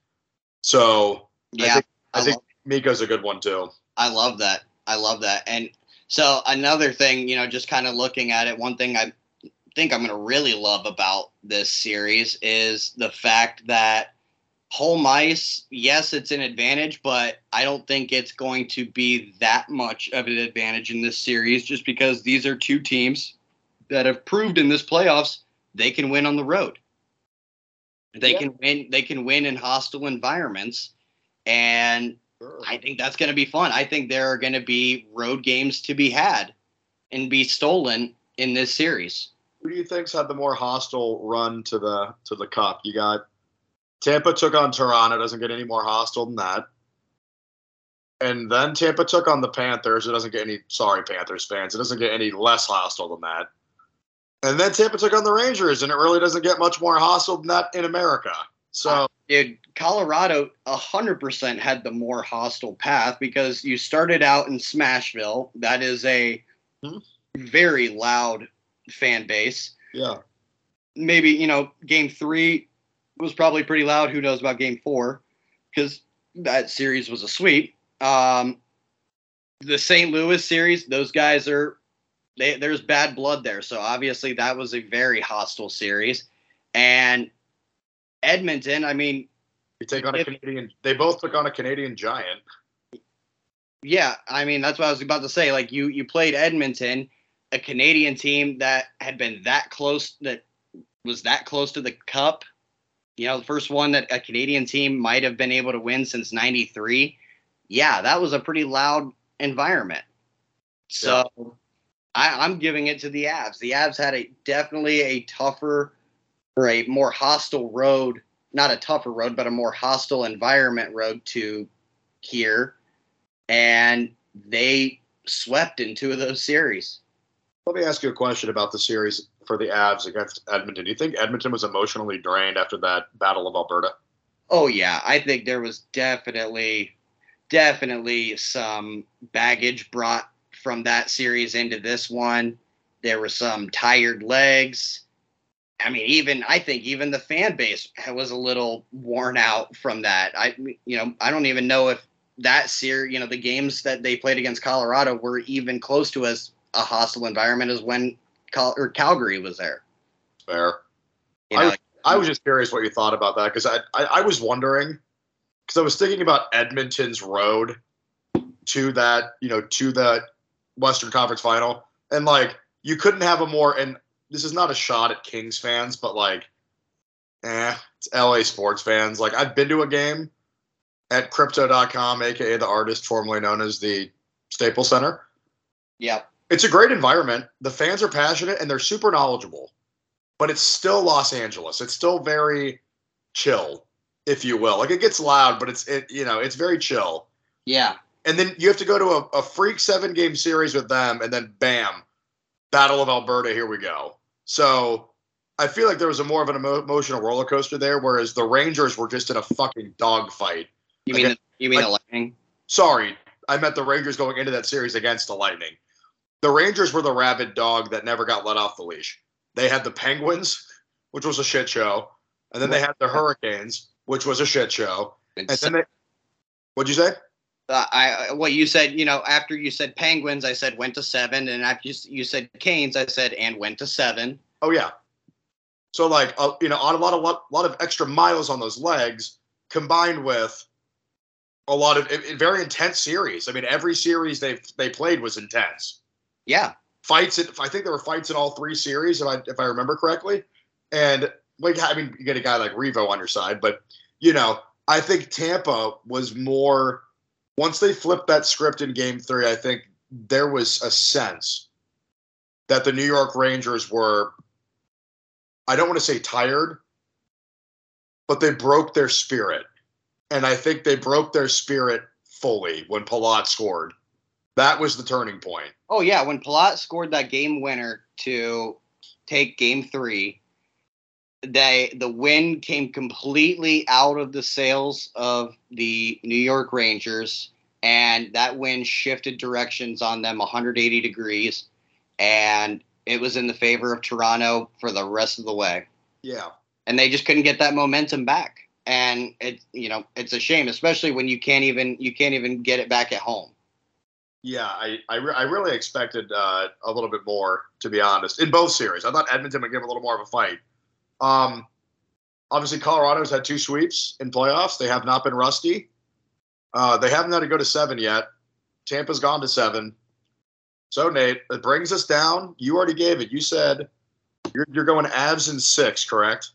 So Yeah, I think, I I think Mikko's a good one too. I love that. I love that. And so another thing, you know, just kind of looking at it, one thing I think I'm going to really love about this series is the fact that home ice, yes, it's an advantage, but I don't think it's going to be that much of an advantage in this series just because these are two teams that have proved in this playoffs they can win on the road. They Yeah. can win they can win in hostile environments and I think that's going to be fun. I think there are going to be road games to be had and be stolen in this series. Who do you think's had the more hostile run to the to the cup? You got Tampa took on Toronto, doesn't get any more hostile than that. And then Tampa took on the Panthers. It doesn't get any sorry Panthers fans. It doesn't get any less hostile than that. And then Tampa took on the Rangers, and it really doesn't get much more hostile than that in America. So Dude, Colorado 100% had the more hostile path because you started out in Smashville. That is a Hmm. very loud fan base. yeah, maybe you know game three was probably pretty loud who knows about game four because that series was a sweep um the st louis series those guys are they, there's bad blood there so obviously that was a very hostile series and edmonton i mean you take on a Canadian. They both took on a Canadian giant. yeah i mean that's what i was about to say. Like you you played edmonton a canadian team that had been that close that was that close to the cup. You know the first one that a canadian team might have been able to win since 93 yeah that was a pretty loud environment. So I, i'm giving it to the avs. The avs had a definitely a tougher or a more hostile road not a tougher road but a more hostile environment road to here and they swept in two of those series. Let me ask you a question about the series for the Avs against Edmonton. Do you think Edmonton was emotionally drained after that Battle of Alberta? Oh yeah, I think there was definitely definitely some baggage brought from that series into this one. There were some tired legs. I mean, even I think even the fan base was a little worn out from that. I you know, I don't even know if that series, you know, the games that they played against Colorado were even close to as a hostile environment as when Cal- or Calgary was there. Fair. You know, I was just curious what you thought about that because I, I I was wondering because I was thinking about Edmonton's road to that you know to the Western Conference Final and like you couldn't have a more and this is not a shot at Kings fans but like eh it's LA sports fans like I've been to a game at crypto.com aka the artist formerly known as the Staples Center yeah, it's a great environment. The fans are passionate and they're super knowledgeable, but it's still Los Angeles. It's still very chill, if you will. Like it gets loud, but it's it you know it's very chill. yeah, And then you have to go to a, a freak seven game series with them, and then bam, Battle of Alberta. Here we go. So I feel like there was a more of an emo- emotional roller coaster there, whereas the Rangers were just in a fucking dogfight. You mean the, you mean Like- the Lightning? Sorry, I meant the Rangers going into that series against the Lightning. The Rangers were the rabid dog that never got let off the leash. They had the Penguins, which was a shit show, and then they had the Hurricanes, which was a shit show, and then they. What'd you say? Uh, I what you said, you know, after you said Penguins, I said went to seven, and after you, you said Canes, I said and went to seven. Oh yeah. So like uh, you know, on a lot of lot, lot of extra miles on those legs, combined with a lot of it, it- very intense series. I mean, every series they they played was intense. Yeah, fights. In, I think there were fights in all three series, if I if I remember correctly. And like, I mean, you get a guy like Revo on your side, but you know, I think Tampa was more once they flipped that script in game three, I think there was a sense that the New York Rangers were I don't want to say tired, but they broke their spirit. And I think they broke their spirit fully when Palat scored. That was the turning point. Oh yeah, when Palat scored that game winner to take game three, they the wind came completely out of the sails of the New York Rangers, and that wind shifted directions on them 180 degrees, and it was in the favor of Toronto for the rest of the way. Yeah. And they just couldn't get that momentum back. And it you know, it's a shame, especially when you can't even you can't even get it back at home. Yeah, I I, re- I really expected uh, a little bit more, to be honest, in both series. I thought Edmonton would give a little more of a fight. Um, obviously, Colorado's had two sweeps in playoffs. They have not been rusty. Uh, they haven't had to go to seven yet. Tampa's gone to seven. So Nate, it brings us down. You already gave it. You said you're, you're going abs in six, correct?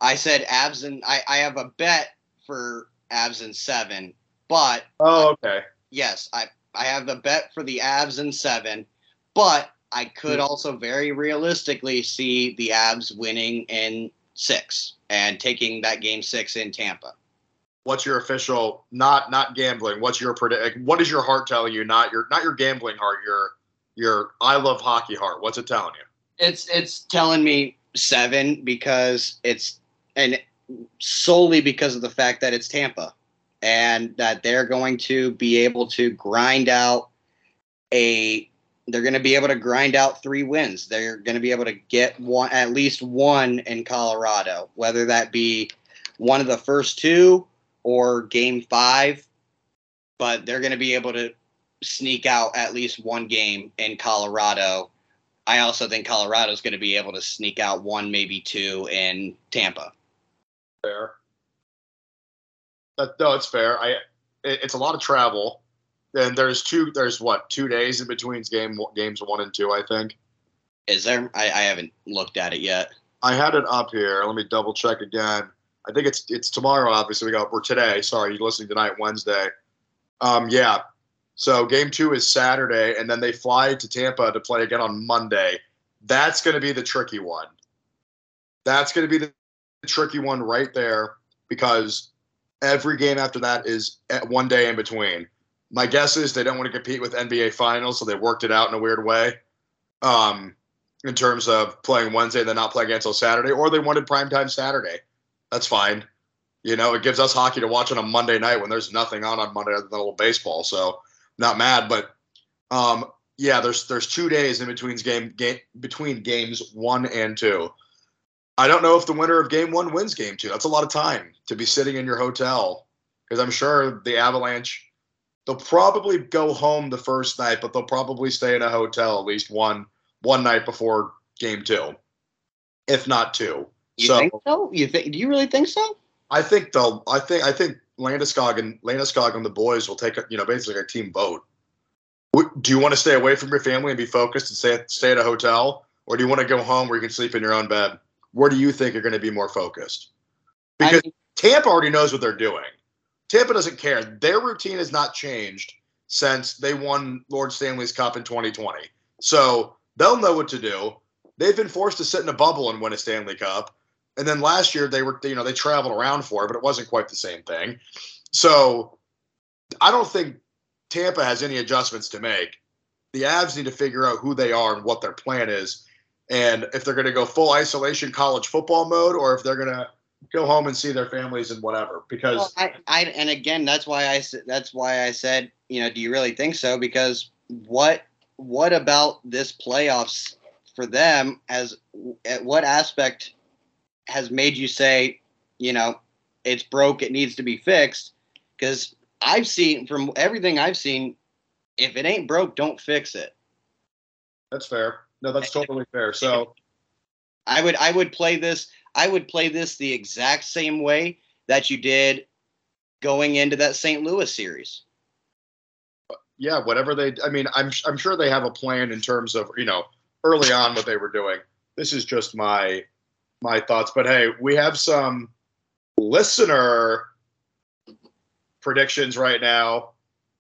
I said abs and I, I have a bet for abs in seven, but Oh, okay. yes, I I have the bet for the abs in seven, but I could also very realistically see the Avs winning in six and taking that game six in Tampa. What's your official? Not not gambling. What's your predict? What is your heart telling you? Not your not your gambling heart. Your your I love hockey heart. What's it telling you? It's it's telling me seven because it's and solely because of the fact that it's Tampa and that they're going to be able to grind out a they're going to be able to grind out three wins. They're going to be able to get one at least one in Colorado, whether that be one of the first two or game 5, but they're going to be able to sneak out at least one game in Colorado I also think Colorado's going to be able to sneak out one, maybe two in Tampa. Fair. That, no, it's fair. I it, it's a lot of travel, and there's two. There's what two days in between game games one and two. I think Is there? I, I haven't looked at it yet. I had it up here. Let me double check again. I think it's it's tomorrow. Obviously, we got or today. Sorry, you're listening tonight, Wednesday. Um, yeah. So game two is Saturday, and then they fly to Tampa to play again on Monday. That's going to be the tricky one. That's going to be the tricky one right there because every game after that is at one day in between. My guess is they don't want to compete with NBA Finals, so they worked it out in a weird way. Um, in terms of playing Wednesday and then not playing until Saturday, or they wanted primetime Saturday. That's fine. You know, it gives us hockey to watch on a Monday night when there's nothing on on Monday other than a little baseball. So not mad, but um, yeah, there's there's two days in between game, game between games one and two. I don't know if the winner of game one wins game two. That's a lot of time to be sitting in your hotel because I'm sure the Avalanche they'll probably go home the first night, but they'll probably stay in a hotel at least one one night before game two, if not two. You so think so? You think? Do you really think so? I think they'll. I think I think Landeskog and Landeskog and the boys will take a, you know basically a team vote. Do you want to stay away from your family and be focused and stay stay at a hotel, or do you want to go home where you can sleep in your own bed? Where do you think you're going to be more focused? Because I mean, Tampa already knows what they're doing. Tampa doesn't care. Their routine has not changed since they won Lord Stanley's Cup in 2020. So they'll know what to do. They've been forced to sit in a bubble and win a Stanley Cup. And then last year they were, you know, they traveled around for it, but it wasn't quite the same thing. So I don't think Tampa has any adjustments to make. The Avs need to figure out who they are and what their plan is, and if they're going to go full isolation college football mode, or if they're going to go home and see their families and whatever. Because well, I, I, and again, that's why I, that's why I said, you know, do you really think so? Because what, what about this playoffs for them? As at what aspect has made you say, you know, it's broke, it needs to be fixed? Because I've seen from everything I've seen, if it ain't broke, don't fix it. that's fair. No, that's totally fair. So I would I would play this I would play this the exact same way that you did going into that St. Louis series. yeah, whatever they. I mean, I'm I'm sure they have a plan in terms of you know early on what they were doing. This is just my my thoughts. But hey, we have some listener predictions right now.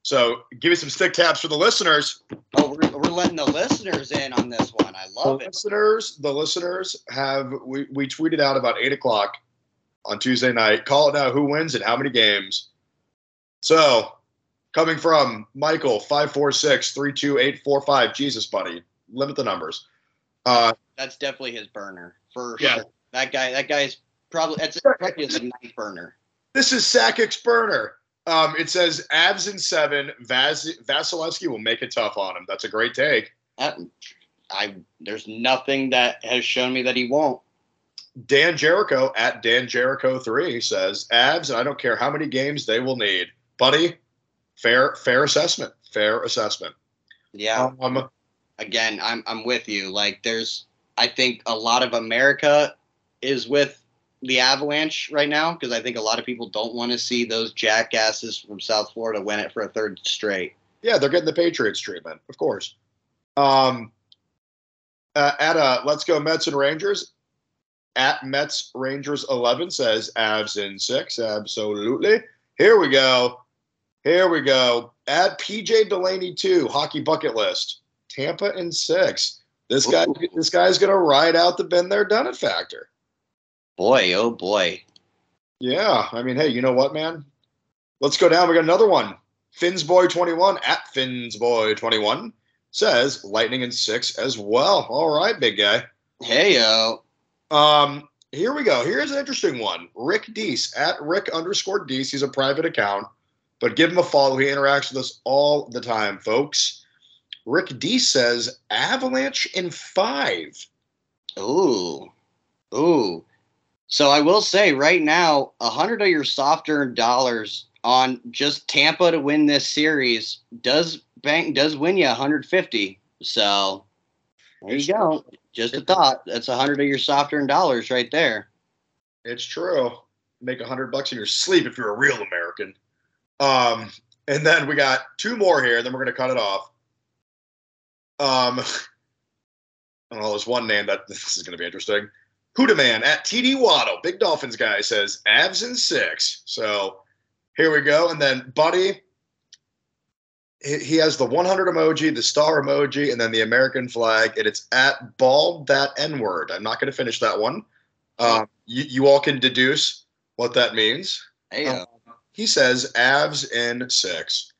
So give me some stick taps for the listeners. Oh, we're, we're letting the listeners in on this one. I love the it. listeners, the listeners have we, we tweeted out about eight o'clock on Tuesday night. Call it now who wins and how many games. So coming from Michael five four six three two eight four five. Jesus, buddy, limit the numbers. Uh, That's definitely his burner for Yeah. sure. That guy. That guy's probably that's probably his ninth burner. this is Sakic's burner. Um, it says abs in seven. Vas- Vasilevskiy will make it tough on him. That's a great take. That, I there's nothing that has shown me that he won't. Dan Jericho at Dan Jericho three says abs, and I don't care how many games they will need, buddy. Fair, fair assessment. Fair assessment. Yeah. Um, Again, I'm I'm with you. Like there's I think a lot of America is with the Avalanche right now because I think a lot of people don't want to see those jackasses from South Florida win it for a third straight. yeah, they're getting the Patriots treatment, of course. Um, uh, at uh, let's go Mets and Rangers. At Mets Rangers eleven says abs in six. Absolutely. Here we go. Here we go. At PJ Delaney two hockey bucket list. Tampa in six. This guy, Ooh. this guy's gonna ride out the been there, done it factor. Boy, oh boy. Yeah, I mean, hey, you know what, man? Let's go down. We got another one. Finsboy21 at Finsboy21 says Lightning in six as well. All right, big guy. Hey yo. Um, here we go. Here's an interesting one. Rick Deese at Rick underscore Deese. He's a private account, but give him a follow. He interacts with us all the time, folks. Rick Deese says Avalanche in five. Ooh. Ooh. So I will say right now, a hundred of your soft earned dollars on just Tampa to win this series does bank does win you 150. So there you go. Just a thought. That's a hundred of your soft earned dollars right there. It's true. Make a hundred bucks in your sleep if you're a real American. Um, and then we got two more here. Then we're gonna cut it off. Um, I don't know. There's one name that this is gonna be interesting. Huda Man at TD Waddle, Big Dolphins guy says abs in six. So here we go. And then Buddy, he has the 100 emoji, the star emoji, and then the American flag, and it's at bald that N word. I'm not going to finish that one. Um, you, you all can deduce what that means. Hey yo. He says abs in six.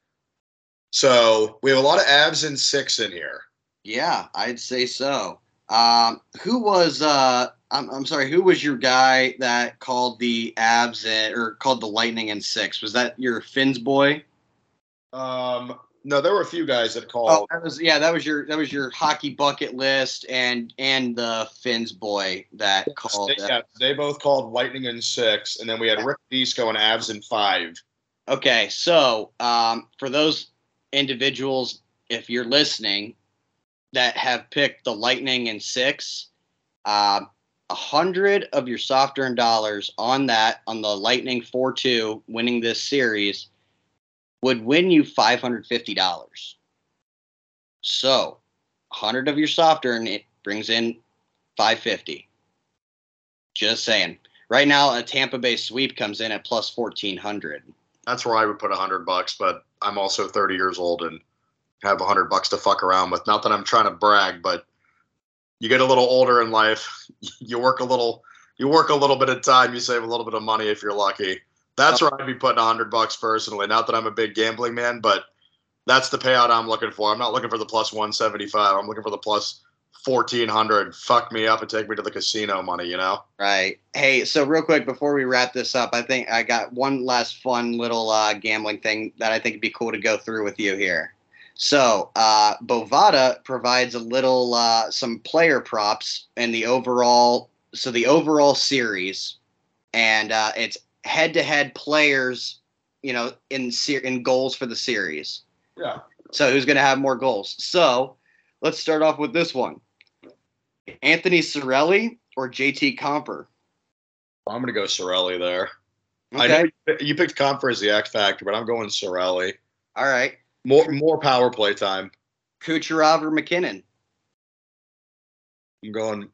So we have a lot of abs in six in here. Yeah, I'd say so. Um, who was uh I'm, I'm sorry, who was your guy that called the abs in, or called the lightning in six? Was that your Finns boy? Um, no, there were a few guys that Oh, called. that was yeah, that was your that was your hockey bucket list and and the Finns boy that called they, yeah, they both called lightning in six, and then we had Rick Deese and abs in five. Okay, so um, for those individuals, if you're listening, that have picked the Lightning in six, um, a hundred of your soft earned dollars on that on the Lightning four two winning this series would win you five hundred fifty dollars. So, hundred of your soft earn it brings in five fifty. Just saying. Right now, a Tampa Bay sweep comes in at plus fourteen hundred. That's where I would put a hundred bucks, but I'm also 30 years old and have a hundred bucks to fuck around with. Not that I'm trying to brag, but you get a little older in life, you work a little, you work a little bit of time, you save a little bit of money if you're lucky. That's where I'd be putting a hundred bucks personally. Not that I'm a big gambling man, but that's the payout I'm looking for. I'm not looking for the plus 175. I'm looking for the plus 1400. Fuck me up and take me to the casino money, you know? Right. Hey, so real quick before we wrap this up, I think I got one last fun little uh, gambling thing that I think would be cool to go through with you here. So, uh, Bovada provides a little uh, some player props and the overall. So the overall series, and uh, it's head-to-head players, you know, in ser- in goals for the series. Yeah. So who's going to have more goals? So let's start off with this one: Anthony Cirelli or JT Compher. I'm going to go Cirelli there. I Okay. know you- you picked Compher as the X factor, but I'm going Cirelli. All right. More more power play time. Kucherov or MacKinnon. I'm going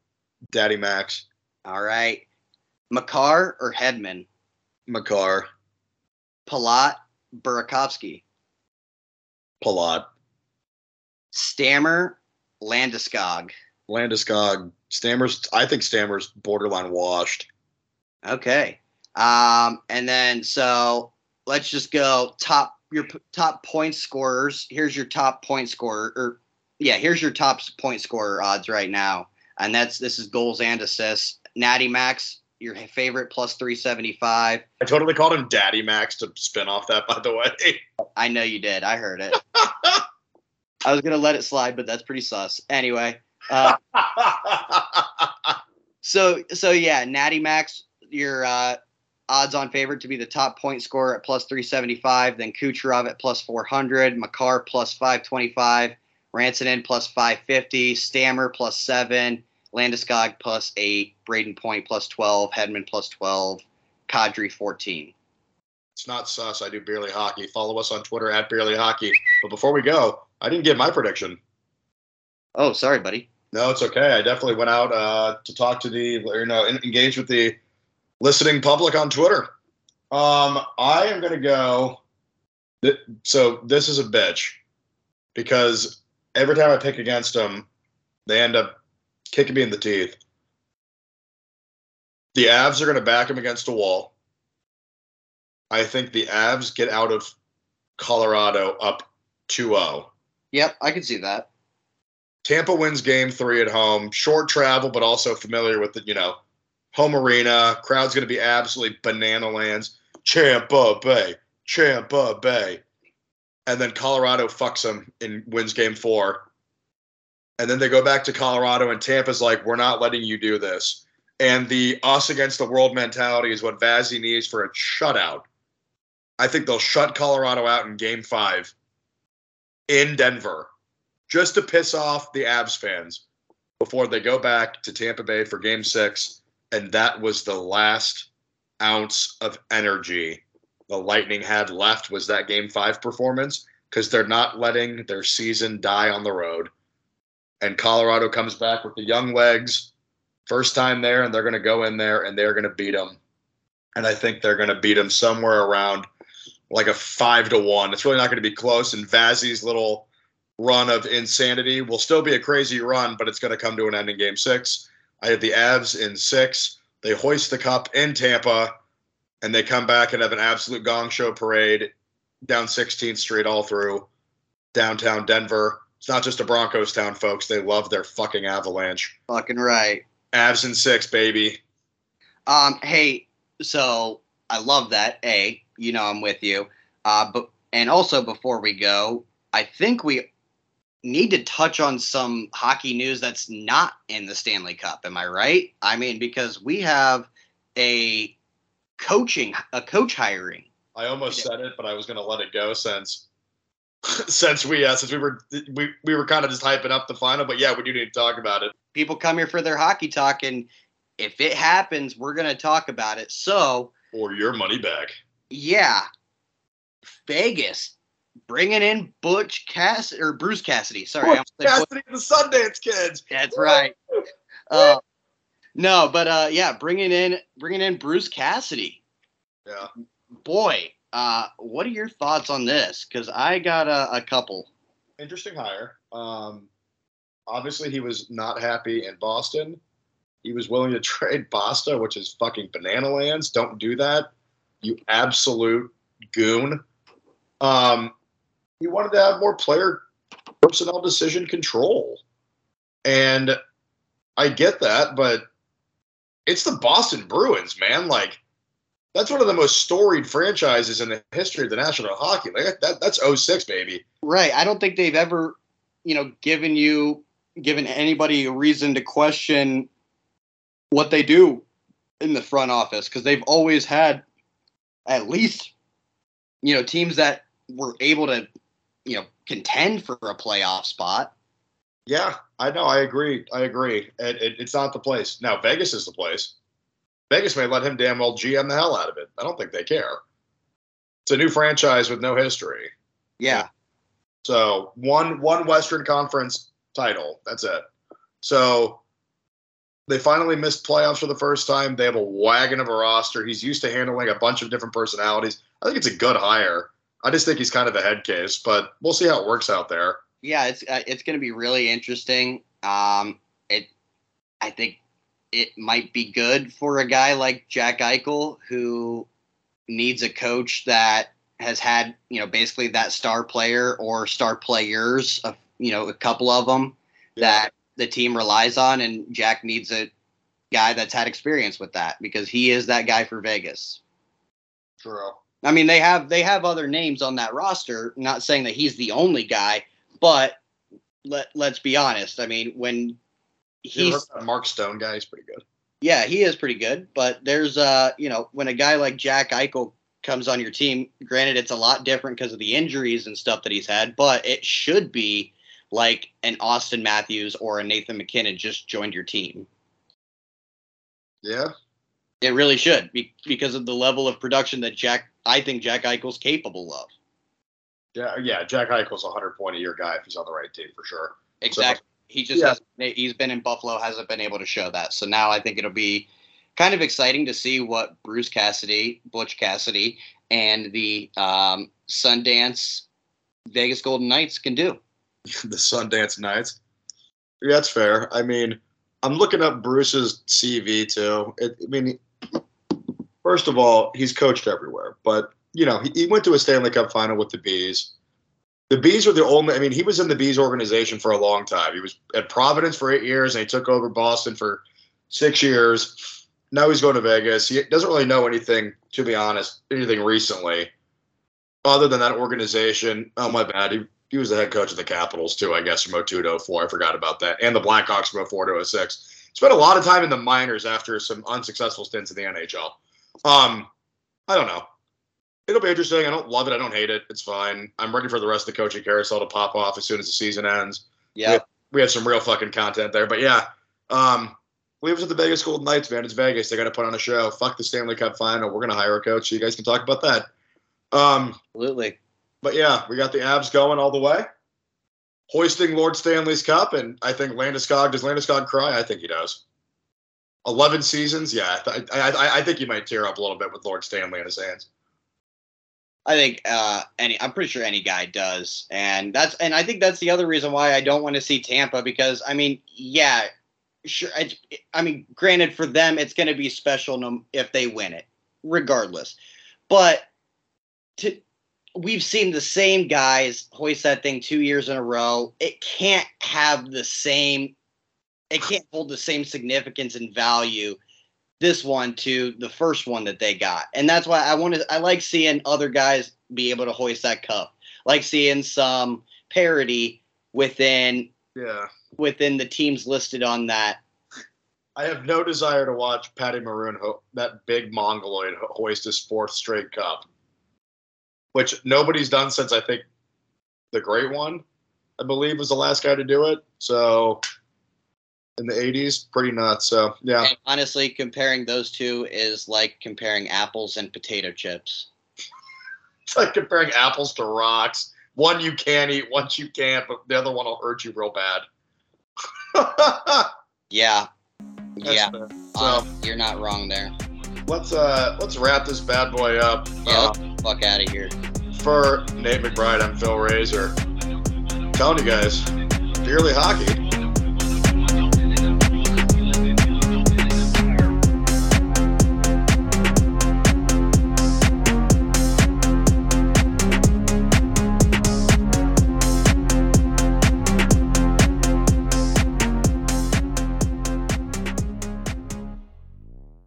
Daddy Max, All right. Makar or Hedman. Makar, Palat Burakovsky. Palat. Stammer, Landeskog. Landeskog. Stammers. I think Stammers borderline washed. Okay. Um, and then so let's just go top your p- top point scorers. Here's your top point scorer, or yeah, here's your top point scorer odds right now, and that's this is goals and assists. Natty Max, your favorite plus three seventy five. I totally called him Daddy Max to spin off that. By the way, I know you did. I heard it. I was gonna let it slide, but that's pretty sus. Anyway, uh, so so yeah, Natty Max, your uh, odds on favorite to be the top point scorer at plus 375, then Kucherov at plus 400, Makar plus 525, Rantanen plus 550, Stammer plus 7, Landeskog plus 8, Brayden Point plus 12, Hedman plus 12, Kadri 14. It's not sus. I do Beerly Hockey. Follow us on Twitter at Beerly Hockey. But before we go, I didn't give my prediction. Oh, sorry, buddy. No, it's okay. I definitely went out uh, to talk to the, you know, engage with the listening public on Twitter. Um, I am going to go. Th- so this is a bitch because every time I pick against them, they end up kicking me in the teeth. The Avs are going to back him against a wall. I think the Avs get out of Colorado up 2 0. Yep, I can see that. Tampa wins game three at home. Short travel, but also familiar with the, you know, home arena. Crowd's going to be absolutely banana lands. Champa Bay, Champa Bay. And then Colorado fucks them and wins game four. And then they go back to Colorado, and Tampa's like, we're not letting you do this. And the us against the world mentality is what Vazzy needs for a shutout. I think they'll shut Colorado out in game five in Denver just to piss off the Avs fans before they go back to Tampa Bay for game six. And that was the last ounce of energy the Lightning had left was that game five performance because they're not letting their season die on the road. And Colorado comes back with the young legs, first time there, and they're going to go in there and they're going to beat them. And I think they're going to beat them somewhere around like a five to one. It's really not going to be close. And Vazzy's little run of insanity will still be a crazy run, but it's going to come to an end in game six. I have the Avs in six. They hoist the cup in Tampa, and they come back and have an absolute gong show parade down 16th Street all through downtown Denver. It's not just a Broncos town, folks. They love their fucking Avalanche. Fucking right. Avs in six, baby. Um, hey, so I love that. A, you know I'm with you. Uh, but and also before we go, I think we need to touch on some hockey news that's not in the Stanley Cup. Am I right? I mean, because we have a coaching, a coach hiring. I almost said it, but I was going to let it go since since we uh, since we were we, we were kind of just hyping up the final. But yeah, we do need to talk about it. People come here for their hockey talk, and if it happens, we're going to talk about it. So, or your money back. Yeah, Vegas bringing in Butch Cass or Bruce Cassidy. Sorry, Butch Cassidy, the Sundance Kids. That's right. Uh, no, but uh, yeah, bringing in bringing in Bruce Cassidy. Yeah. Boy, uh, what are your thoughts on this? Because I got a, a couple. Interesting hire. Um, obviously, he was not happy in Boston. He was willing to trade Pasta, which is fucking banana lands. Don't do that, you absolute goon. Um, he wanted to have more player personnel decision control. And I get that, but it's the Boston Bruins, man. Like, that's one of the most storied franchises in the history of the National Hockey League. That, that's 06, baby. Right. I don't think they've ever, you know, given you, given anybody a reason to question what they do in the front office because they've always had at least, you know, teams that were able to, you know, contend for a playoff spot. Yeah, I know. I agree. I agree. It, it, it's not the place. Now, Vegas is the place. Vegas may let him damn well GM the hell out of it. I don't think they care. It's a new franchise with no history. Yeah. So one one Western Conference title. That's it. So they finally missed playoffs for the first time. They have a wagon of a roster. He's used to handling a bunch of different personalities. I think it's a good hire. I just think he's kind of a head case, but we'll see how it works out there. Yeah, it's uh, it's going to be really interesting. Um, it, I think it might be good for a guy like Jack Eichel who needs a coach that has had you know basically that star player or star players, of you know a couple of them yeah. that the team relies on, and Jack needs a guy that's had experience with that because he is that guy for Vegas. True. I mean, they have they have other names on that roster. Not saying that he's the only guy, but let let's be honest. I mean, when he's Mark Stone guy, he's pretty good. Yeah, he is pretty good. But there's uh, you know, when a guy like Jack Eichel comes on your team, granted it's a lot different because of the injuries and stuff that he's had, but it should be like an Auston Matthews or a Nathan MacKinnon just joined your team. Yeah. It really should be, because of the level of production that Jack I think Jack Eichel's capable of. Yeah, yeah, Jack Eichel's a hundred point a year guy if he's on the right team for sure. Exactly. So, he just yeah. has he's been in Buffalo, hasn't been able to show that. So now I think it'll be kind of exciting to see what Bruce Cassidy, Butch Cassidy, and the um, Sundance Vegas Golden Knights can do. the Sundance Knights. Yeah, that's fair. I mean, I'm looking up Bruce's CV too. It, I mean, first of all, he's coached everywhere, but you know, he, he went to a Stanley Cup final with the Bees. The Bees were the only. I mean, he was in the Bees organization for a long time. He was at Providence for eight years, and he took over Boston for six years. Now he's going to Vegas. He doesn't really know anything, to be honest, anything recently, other than that organization. Oh my bad. He, he was the head coach of the Capitals too, I guess, from 02 to 04. I forgot about that, and the Blackhawks from 04 to 06. Spent a lot of time in the minors after some unsuccessful stints in the NHL. Um, I don't know. It'll be interesting. I don't love it. I don't hate it. It's fine. I'm ready for the rest of the coaching carousel to pop off as soon as the season ends. Yeah, we, we had some real fucking content there, but yeah. Um, leave us at the Vegas Golden Knights, man. It's Vegas. They got to put on a show. Fuck the Stanley Cup final. We're gonna hire a coach. So you guys can talk about that. Um, Absolutely. But yeah, we got the abs going all the way, hoisting Lord Stanley's Cup, and I think Landeskog does Landeskog cry? I think he does. Eleven seasons, yeah. I, I, I think he might tear up a little bit with Lord Stanley in his hands. I think uh, any. I'm pretty sure any guy does, and that's and I think that's the other reason why I don't want to see Tampa because I mean, yeah, sure. I, I mean, granted, for them, it's going to be special if they win it, regardless. But to we've seen the same guys hoist that thing two years in a row. It can't have the same, it can't hold the same significance and value this one to the first one that they got. And that's why I want to, I like seeing other guys be able to hoist that cup. Like seeing some parity within, yeah, within the teams listed on that. I have no desire to watch Patty Maroon, ho- that big mongoloid, hoist his fourth straight cup which nobody's done since I think the Great One, I believe, was the last guy to do it. So in the 80s, pretty nuts. So yeah. And honestly, comparing those two is like comparing apples and potato chips. it's like comparing apples to rocks. One you can eat, one you can't, but the other one will hurt you real bad. yeah. That's yeah. So, you're not wrong there let's uh let's wrap this bad boy up. Yeah, uh, fuck out of here. For Nate McBride, I'm Phil Razor. telling you guys, Beerly Hockey.